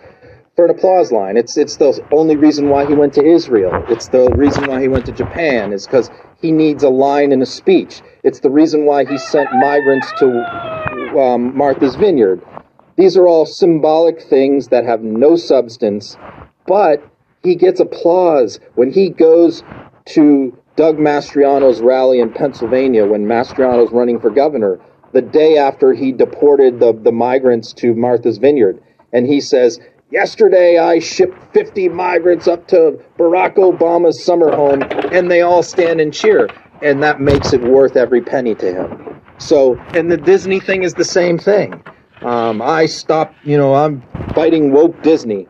for an applause line. It's it's the only reason why he went to Israel. It's the reason why he went to Japan is because he needs a line in a speech. It's the reason why he sent migrants to um, Martha's Vineyard. These are all symbolic things that have no substance, but he gets applause when he goes to Doug Mastriano's rally in Pennsylvania when Mastriano's running for governor the day after he deported the, the migrants to Martha's Vineyard. And he says, Yesterday, I shipped 50 migrants up to Barack Obama's summer home, and they all stand and cheer. And that makes it worth every penny to him. So, and the Disney thing is the same thing. Um, I stopped, you know, I'm fighting woke Disney.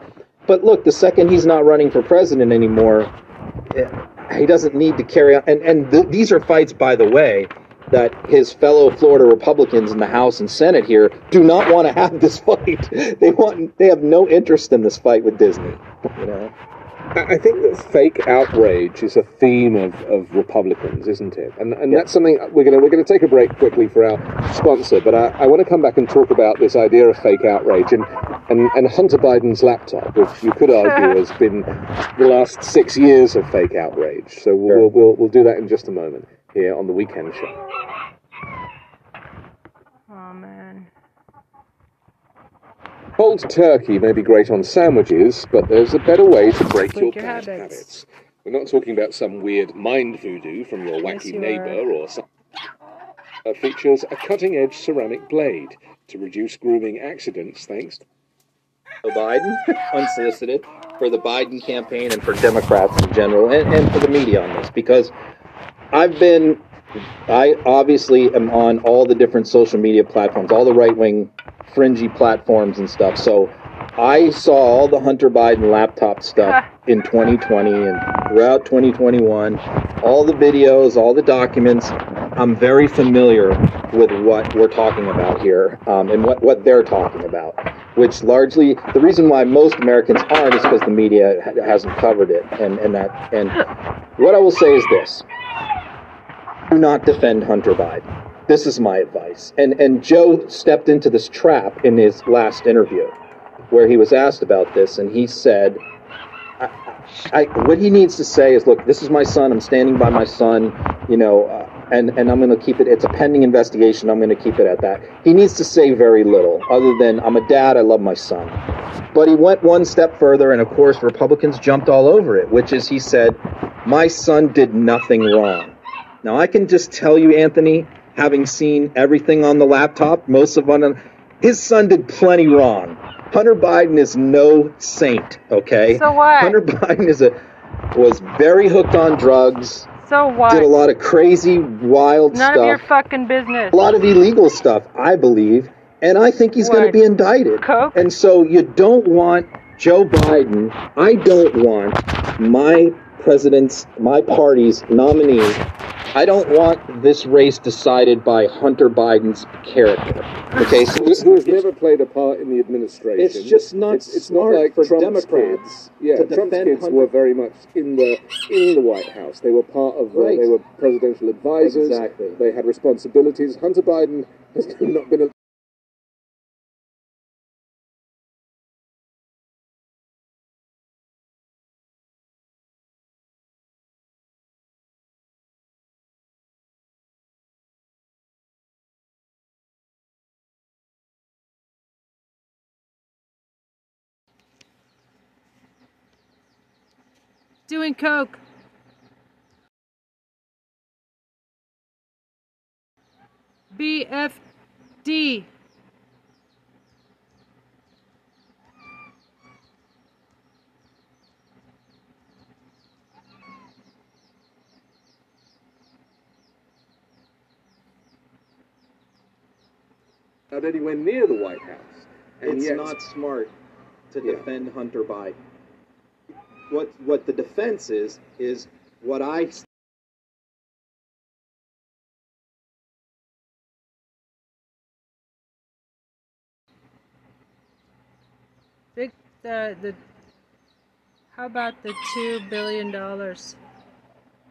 But look, the second he's not running for president anymore, eh, he doesn't need to carry on. And, and th- these are fights, by the way, that his fellow Florida Republicans in the House and Senate here do not want to have this fight. They want they have no interest in this fight with Disney. You know. I think that fake outrage is a theme of, of Republicans, isn't it? And and yeah. that's something we're gonna we're gonna take a break quickly for our sponsor, but I, I want to come back and talk about this idea of fake outrage and, and, and Hunter Biden's laptop, which you could argue has been the last six years of fake outrage. So we'll, sure. we'll, we'll, we'll do that in just a moment here on the weekend show. Oh man. Cold turkey may be great on sandwiches, but there's a better way to break, break your, your bad habits. habits. We're not talking about some weird mind voodoo from your wacky yes, you neighbor are. or some. Uh, features a cutting edge ceramic blade to reduce grooming accidents thanks to Biden, unsolicited, for the Biden campaign and for Democrats in general, and, and for the media on this, because I've been, I obviously am on all the different social media platforms, all the right wing fringy platforms and stuff. So I saw all the Hunter Biden laptop stuff in 2020 and throughout 2021, all the videos, all the documents. I'm very familiar with what we're talking about here um, and what, what they're talking about, which largely the reason why most Americans aren't is because the media ha- hasn't covered it. And, and that and what I will say is this: do not defend Hunter Biden. This is my advice. And and Joe stepped into this trap in his last interview, where he was asked about this, and he said. I, I, what he needs to say is, look, this is my son. I'm standing by my son. You know, uh, and and I'm going to keep it. It's a pending investigation. I'm going to keep it at that. He needs to say very little, other than I'm a dad. I love my son. But he went one step further, and of course, Republicans jumped all over it. Which is, he said, "My son did nothing wrong." Now I can just tell you, Anthony, having seen everything on the laptop, most of on his son did plenty wrong. Hunter Biden is no saint. Okay. So what? Hunter Biden is a was very hooked on drugs So what? did a lot of crazy, wild None stuff, of your fucking business. a lot of illegal stuff, I believe, and I think he's going to be indicted. Coke? And so you don't want Joe Biden. I don't want my president's, my party's nominee. I don't want this race decided by Hunter Biden's character. Okay, so who, has never played a part in the administration. It's just not It's, it's not like for Trump's Democrats kids. Yeah, Trump's kids Hunter- were very much in the in the White House. They were part of. The, Right. They were presidential advisors. Exactly. They had responsibilities. Hunter Biden has not been. A, Doing coke. BFD. not anywhere near the White House. And it's yet, not smart to Yeah. defend Hunter Biden. What what the defense is is what I the the. How about the two billion dollars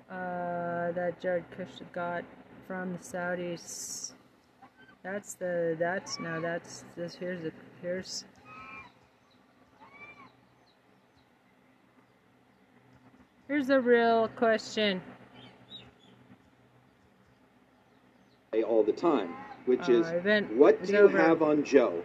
uh, that Jared Kushner got from the Saudis? That's the that's now that's this here's a here's here's a real question. all the time, which is what do you over. have on Joe?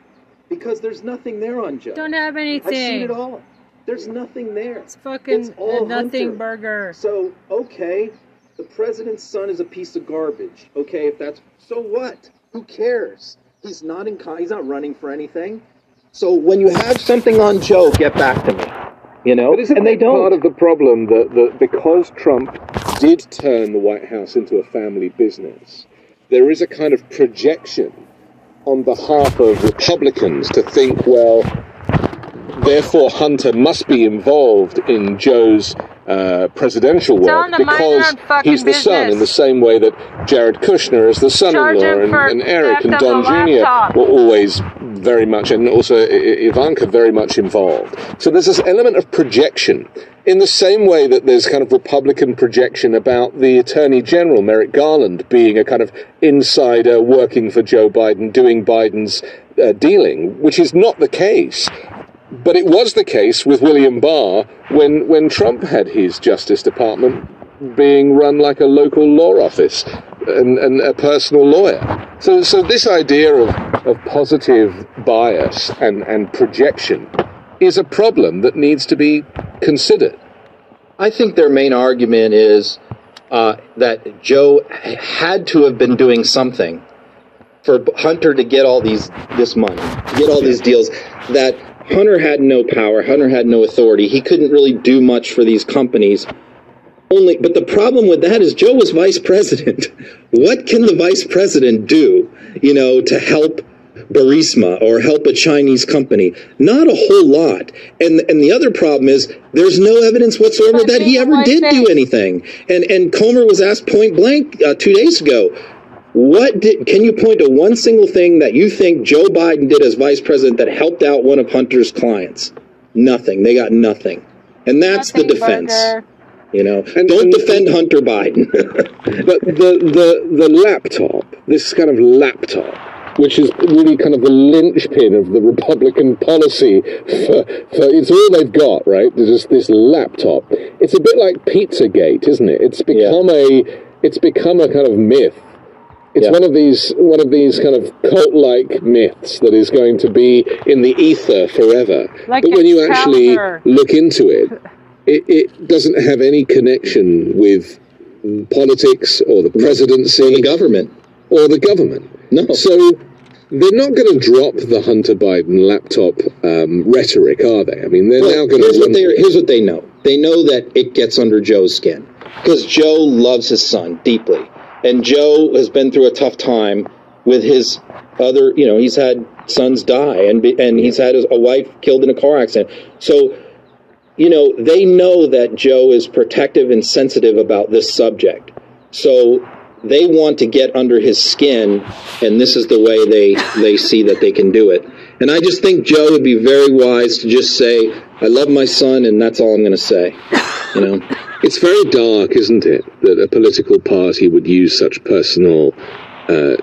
Because there's nothing there on Joe. Don't have anything. I've seen it all. There's nothing there. It's fucking It's all nothing Hunter. burger. So, okay, the president's son is a piece of garbage. Okay, if that's so what? Who cares? He's not in he's not running for anything. So when you have something on Joe, get back to me. You know? And they part don't. of the problem that, that because Trump did turn the White House into a family business, there is a kind of projection on behalf of Republicans to think, well, therefore Hunter must be involved in Joe's uh, presidential work him to mind your because he's the son, in the same way that Jared Kushner is the son-in-law, and, and Eric and Don Jr. were always very much, and also Ivanka very much involved. So there's this element of projection. In the same way that there's kind of Republican projection about the Attorney General, Merrick Garland, being a kind of insider working for Joe Biden, doing Biden's uh, dealing, which is not the case. But it was the case with William Barr when, when Trump had his Justice Department being run like a local law office and, and a personal lawyer. So, so this idea of, of positive bias and, and projection is a problem that needs to be considered. I think their main argument is uh, that Joe had to have been doing something for Hunter to get all these this money, get all these deals. That Hunter had no power, Hunter had no authority. He couldn't really do much for these companies. Only, but the problem with that is Joe was vice president. What can the vice president do, you know, to help Burisma or help a Chinese company? Not a whole lot. And and the other problem is there's no evidence whatsoever that he ever did do anything. And and Comer was asked point blank uh, two days ago. What did, can you point to one single thing that you think Joe Biden did as vice president that helped out one of Hunter's clients? Nothing. They got nothing. And that's Nothing the defense. burger. You know, And- don't and- defend Hunter Biden. But the, the, the laptop, this kind of laptop, which is really kind of the linchpin of the Republican policy for, for it's all they've got, right? There's just this laptop. It's a bit like Pizzagate, isn't it? It's become a it's become a kind of myth. It's Yeah. one of these one of these kind of cult-like myths that is going to be in the ether forever. Like but when you actually Excalibur. look into it, it, it doesn't have any connection with politics or the presidency or the government. or the government. No. So they're not going to drop the Hunter Biden laptop um, rhetoric, are they? I mean, they're now Well, going here's to. what they here's what they know. They know that it gets under Joe's skin because Joe loves his son deeply, and Joe has been through a tough time with his other. You know, he's had sons die, and and he's had a wife killed in a car accident. So, you know, they know that Joe is protective and sensitive about this subject. So they want to get under his skin, and this is the way they they see that they can do it. And I just think Joe would be very wise to just say, "I love my son," and that's all I'm going to say. You know, It's very dark, isn't it, that a political party would use such personal uh,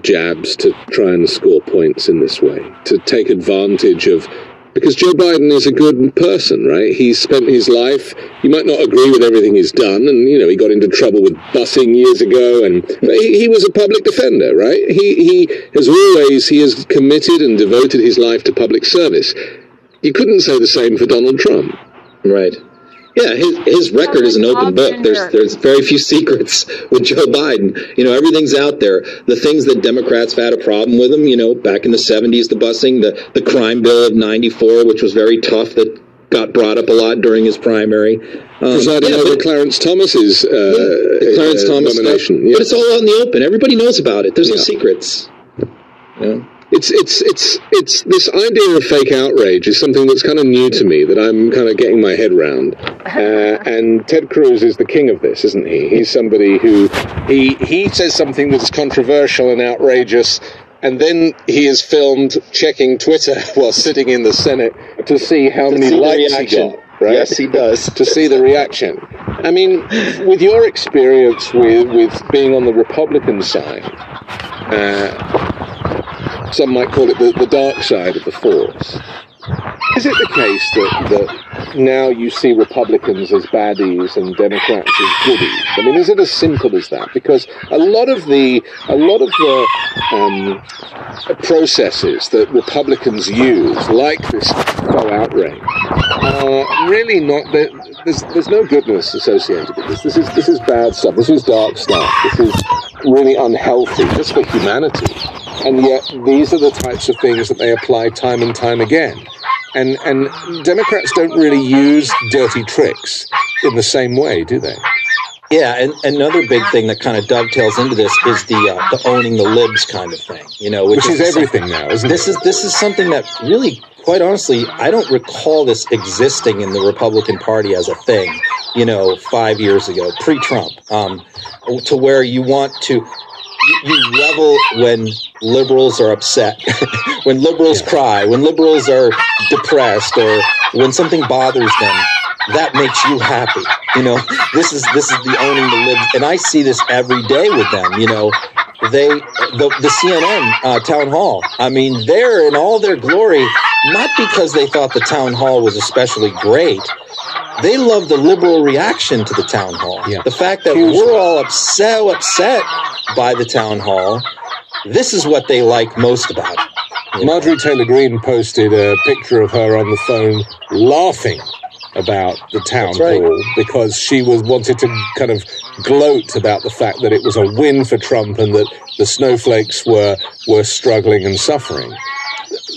jabs to try and score points in this way, to take advantage of. Because Joe Biden is a good person, right? He's spent his life. You might not agree with everything he's done, and you know he got into trouble with busing years ago, and he, he was a public defender, right? He he has always he has committed and devoted his life to public service. You couldn't say the same for Donald Trump. right? Yeah, his his record is an open book. There's there's very few secrets with Joe Biden. You know, everything's out there. The things that Democrats have had a problem with him, you know, back in the 70s, the busing, the the crime bill of 94, which was very tough that got brought up a lot during his primary. Um, Presiding yeah, over Clarence Thomas's uh, the Clarence uh, Thomas nomination. Yeah. But it's all out in the open. Everybody knows about it. There's no secrets. You know? It's it's it's it's this idea of fake outrage is something that's kind of new to me that I'm kind of getting my head round. Uh, and Ted Cruz is the king of this, isn't he? He's somebody who he he says something that's controversial and outrageous. And then he is filmed checking Twitter while sitting in the Senate to see how many see likes he got. Right? Yes, he does. to see the reaction. I mean, with your experience with, with being on the Republican side, uh, some might call it the, the dark side of the Force. Is it the case that, that now you see Republicans as baddies and Democrats as goodies? I mean, is it as simple as that? Because a lot of the a lot of the um, processes that Republicans use, like this Doe outrage, are really not. There's there's no goodness associated with this. This is this is bad stuff. This is dark stuff. This is really unhealthy, just for humanity. And yet, these are the types of things that they apply time and time again. And, and Democrats don't really use dirty tricks in the same way, do they? Yeah, and another big thing that kind of dovetails into this is the uh, the owning the libs kind of thing. You know, which, which is, is, everything now, isn't this it? is this is something that really, quite honestly, I don't recall this existing in the Republican Party as a thing. You know, five years ago, pre-Trump, um, to where you want to you revel when liberals are upset, when liberals yeah. cry, when liberals are depressed, or when something bothers them. That makes you happy. You know, this is this is the owning the libs, and I see this every day with them. You know, they the, the CNN uh, town hall. I mean, they're in all their glory, not because they thought the town hall was especially great. They love the liberal reaction to the town hall. Yeah. The fact that Huge. we're all upset, upset by the town hall. This is what they like most about it. Marjorie Taylor Greene posted a picture of her on the phone laughing about the town right. hall because she was wanted to kind of gloat about the fact that it was a win for Trump and that the snowflakes were were struggling and suffering.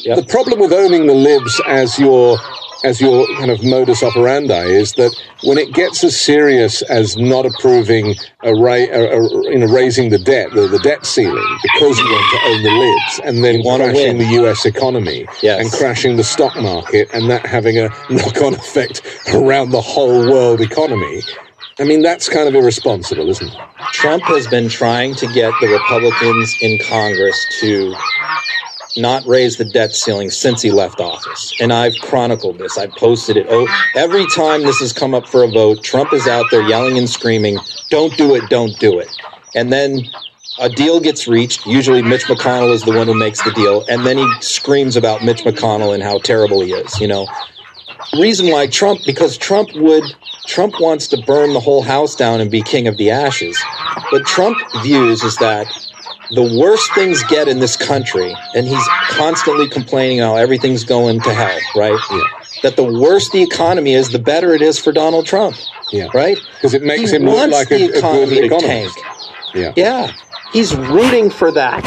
Yep. The problem with owning the libs as your as your kind of modus operandi is that when it gets as serious as not approving a, ra- a, a you know raising the debt, the, the, debt ceiling, because you want to own the libs, and then crashing the U.S. economy yes. and crashing the stock market, and that having a knock-on effect around the whole world economy. I mean, that's kind of irresponsible, isn't it? Trump has been trying to get the Republicans in Congress to not raise the debt ceiling since he left office. And I've chronicled this. I've posted it. Oh, every time this has come up for a vote, Trump is out there yelling and screaming, don't do it, don't do it. And then a deal gets reached. Usually Mitch McConnell is the one who makes the deal. And then he screams about Mitch McConnell and how terrible he is, you know. Reason why Trump, because Trump would, Trump wants to burn the whole house down and be king of the ashes. What Trump views is that the worse things get in this country, and he's constantly complaining how everything's going to hell, right? Yeah. That the worse the economy is, the better it is for Donald Trump. Yeah. Right? Because it makes he him look like a, economy a good economist. Yeah. Yeah. He's rooting for that.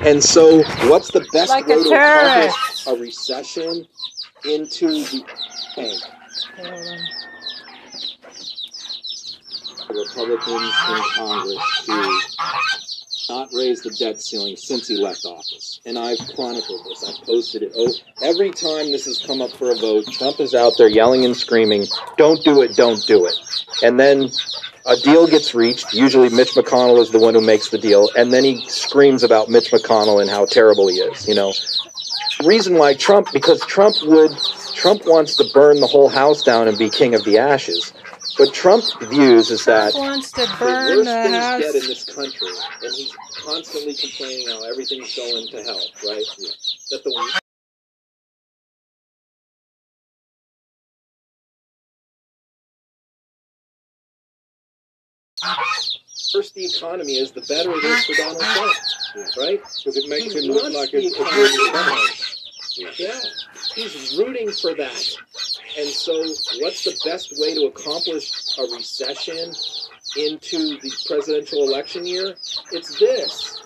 And so, what's the best like way to accomplish a recession into the tank? The Republicans in Congress to not raised the debt ceiling since he left office. And I've chronicled this. I've posted it. Oh, every time this has come up for a vote, Trump is out there yelling and screaming, "Don't do it! Don't do it!" And then a deal gets reached. Usually, Mitch McConnell is the one who makes the deal, and then he screams about Mitch McConnell and how terrible he is. You know, reason why Trump because Trump would Trump wants to burn the whole house down and be king of the ashes. What Trump views is Trump that wants to burn the worst the things house. get in this country, and he's constantly complaining how everything's going to hell, right? That the worse the economy is, the better it is for Donald Trump, right? Because it makes He him look like a, Yeah, he's rooting for that. And so, what's the best way to accomplish a recession into the presidential election year? It's this.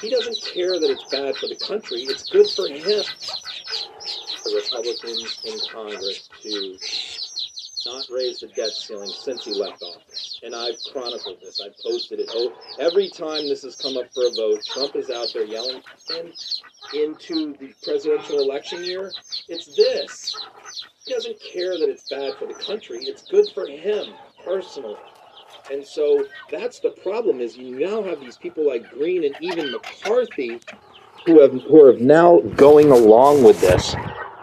He doesn't care that it's bad for the country. It's good for him. The Republicans in Congress to not raise the debt ceiling since he left office. And I've chronicled this. I've posted it. Oh, every time this has come up for a vote, Trump is out there yelling in, into the presidential election year. It's this. He doesn't care that it's bad for the country. It's good for him personally. And so that's the problem is you now have these people like Greene and even McCarthy who have who are now going along with this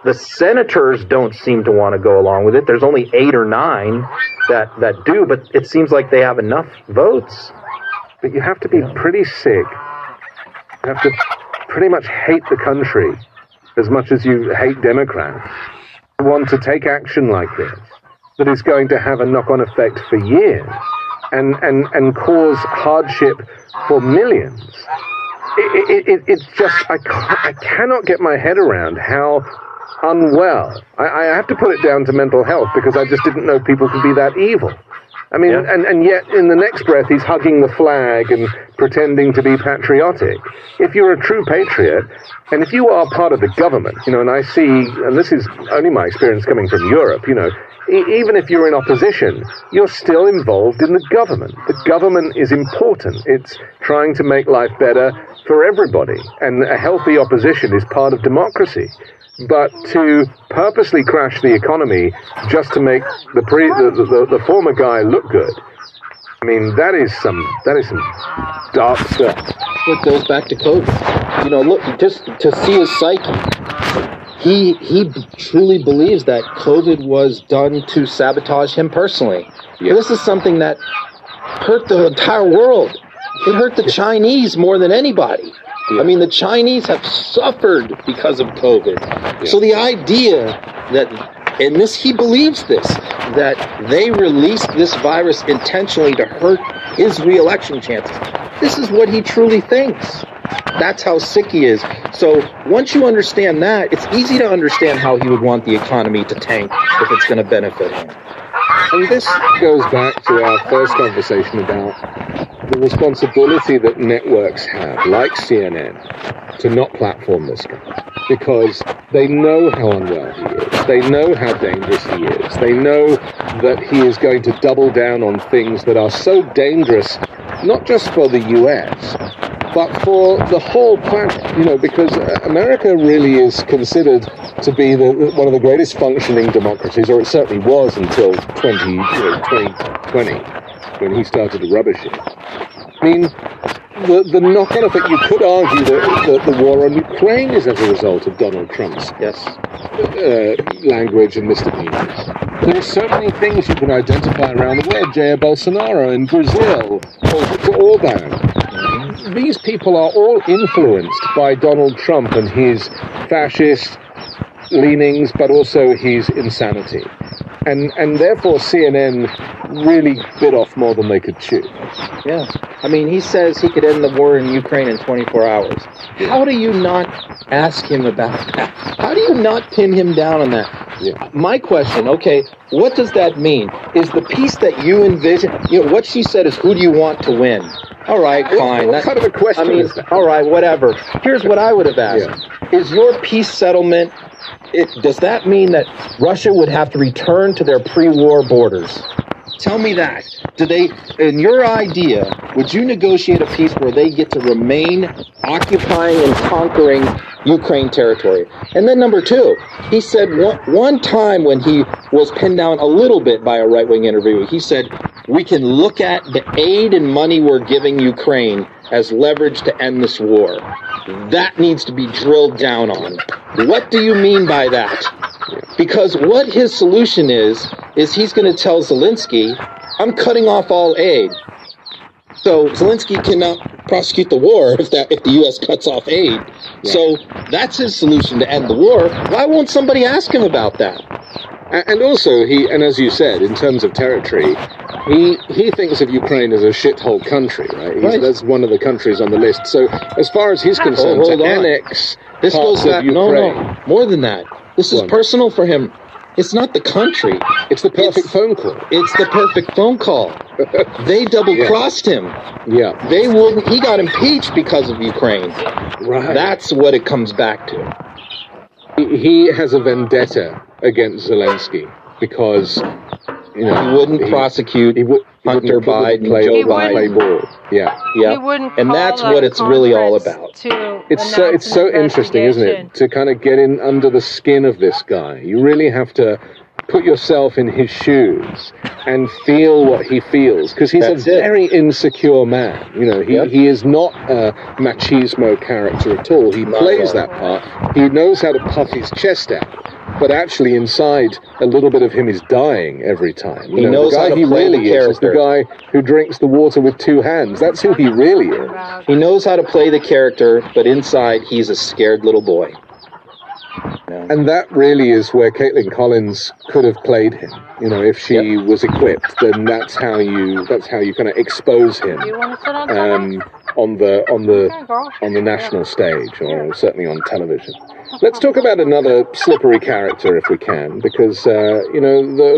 the senators don't seem to want to go along with it. There's only eight or nine that, that do, but it seems like they have enough votes. But you have to be pretty sick. You have to pretty much hate the country as much as you hate Democrats want to take action like this that is going to have a knock-on effect for years and, and, and cause hardship for millions. It, it, it, it's just, I, I cannot get my head around how unwell. I, I have to put it down to mental health because I just didn't know people could be that evil. I mean, Yeah. and, and yet in the next breath he's hugging the flag and pretending to be patriotic. If you're a true patriot, and if you are part of the government, you know, and I see, and this is only my experience coming from Europe, you know, e- even if you're in opposition, you're still involved in the government. The government is important. It's trying to make life better for everybody, and a healthy opposition is part of democracy. But to purposely crash the economy just to make the, pre, the, the, the, the former guy look good, I mean, that is some that is some dark stuff. It goes back to COVID. You know, look, just to see his psyche. He he truly believes that COVID was done to sabotage him personally. Yeah. This is something that hurt the entire world. It hurt the Chinese more than anybody. I mean, the Chinese have suffered because of COVID. So the idea that, and this, he believes this, that they released this virus intentionally to hurt his reelection chances. This is what he truly thinks. That's how sick he is. So once you understand that, it's easy to understand how he would want the economy to tank if it's going to benefit him. And this goes back to our first conversation about the responsibility that networks have, like CNN, to not platform this guy. Because they know how unwell he is. They know how dangerous he is. They know that he is going to double down on things that are so dangerous, not just for the US, but for the whole planet, you know, because America really is considered to be the, one of the greatest functioning democracies, or it certainly was until 20, you know, 2020, when he started to rubbish it. I mean, the, the knock-on effect, you could argue that, that the war on Ukraine is as a result of Donald Trump's Yes. uh, language and misdemeanors. There are so many things you can identify around the world. Jair Bolsonaro in Brazil, Orban. These people are all influenced by Donald Trump and his fascist leanings, but also his insanity. And, and therefore CNN really bit off more than they could chew. Yeah. I mean, he says he could end the war in Ukraine in 24 hours. How do you not ask him about that? How do you not pin him down on that? Yeah. My question, okay, what does that mean? Is the peace that you envision, you know, what she said is, who do you want to win? All right, fine. what That- kind of a question I mean, is that? all right, whatever. Here's what I would have asked. Is your peace settlement, it, does that mean that Russia would have to return to their pre-war borders? Tell me that. Do they, in your idea, would you negotiate a peace where they get to remain occupying and conquering Ukraine territory? And then number two, he said one, one time when he was pinned down a little bit by a right wing interview, he said, we can look at the aid and money we're giving Ukraine as leverage to end this war. That needs to be drilled down on. What do you mean by that? Because what his solution is, is he's going to tell Zelensky, I'm cutting off all aid. So Zelensky cannot prosecute the war if that if the U.S. cuts off aid. So that's his solution to end the war. Why won't somebody ask him about that? And also, he, and as you said, in terms of territory, he he thinks of Ukraine as a shithole country, right? He's, Right. That's one of the countries on the list. So, as far as he's concerned, hold to on. annex This goes back. No, Ukraine, no, more than that. This is What? personal for him. It's not the country. it's the perfect It's- phone call. It's the perfect phone call. They double crossed him. Yeah, They wouldn't. He got impeached because of Ukraine. right. That's what it comes back to. he has a vendetta against Zelensky because you know He wouldn't prosecute He would he Hunter wouldn't put them Biden, play, Joe He play ball. Yeah. Yeah, He wouldn't and that's what it's really all about. It's so it's so interesting, isn't it, to kind of get in under the skin of this guy. You really have to put yourself in his shoes and feel what he feels because he's That's a it. very insecure man. You know, he, Yep. he is not a machismo character at all. He Not plays at that part. He knows how to puff his chest out. But actually inside a little bit of him is dying every time. You He know, knows the guy how to he play the really is is the guy who drinks the water with two hands. That's who he really is. He knows how to play the character, but inside he's a scared little boy. Yeah. And that really is where Kaitlan Collins could have played him. You know, if she Yep. was equipped, then that's how you that's how you kind of expose him You want to sit on um, on the on the on the national stage or certainly on television. Let's talk about another slippery character if we can, because uh, you know the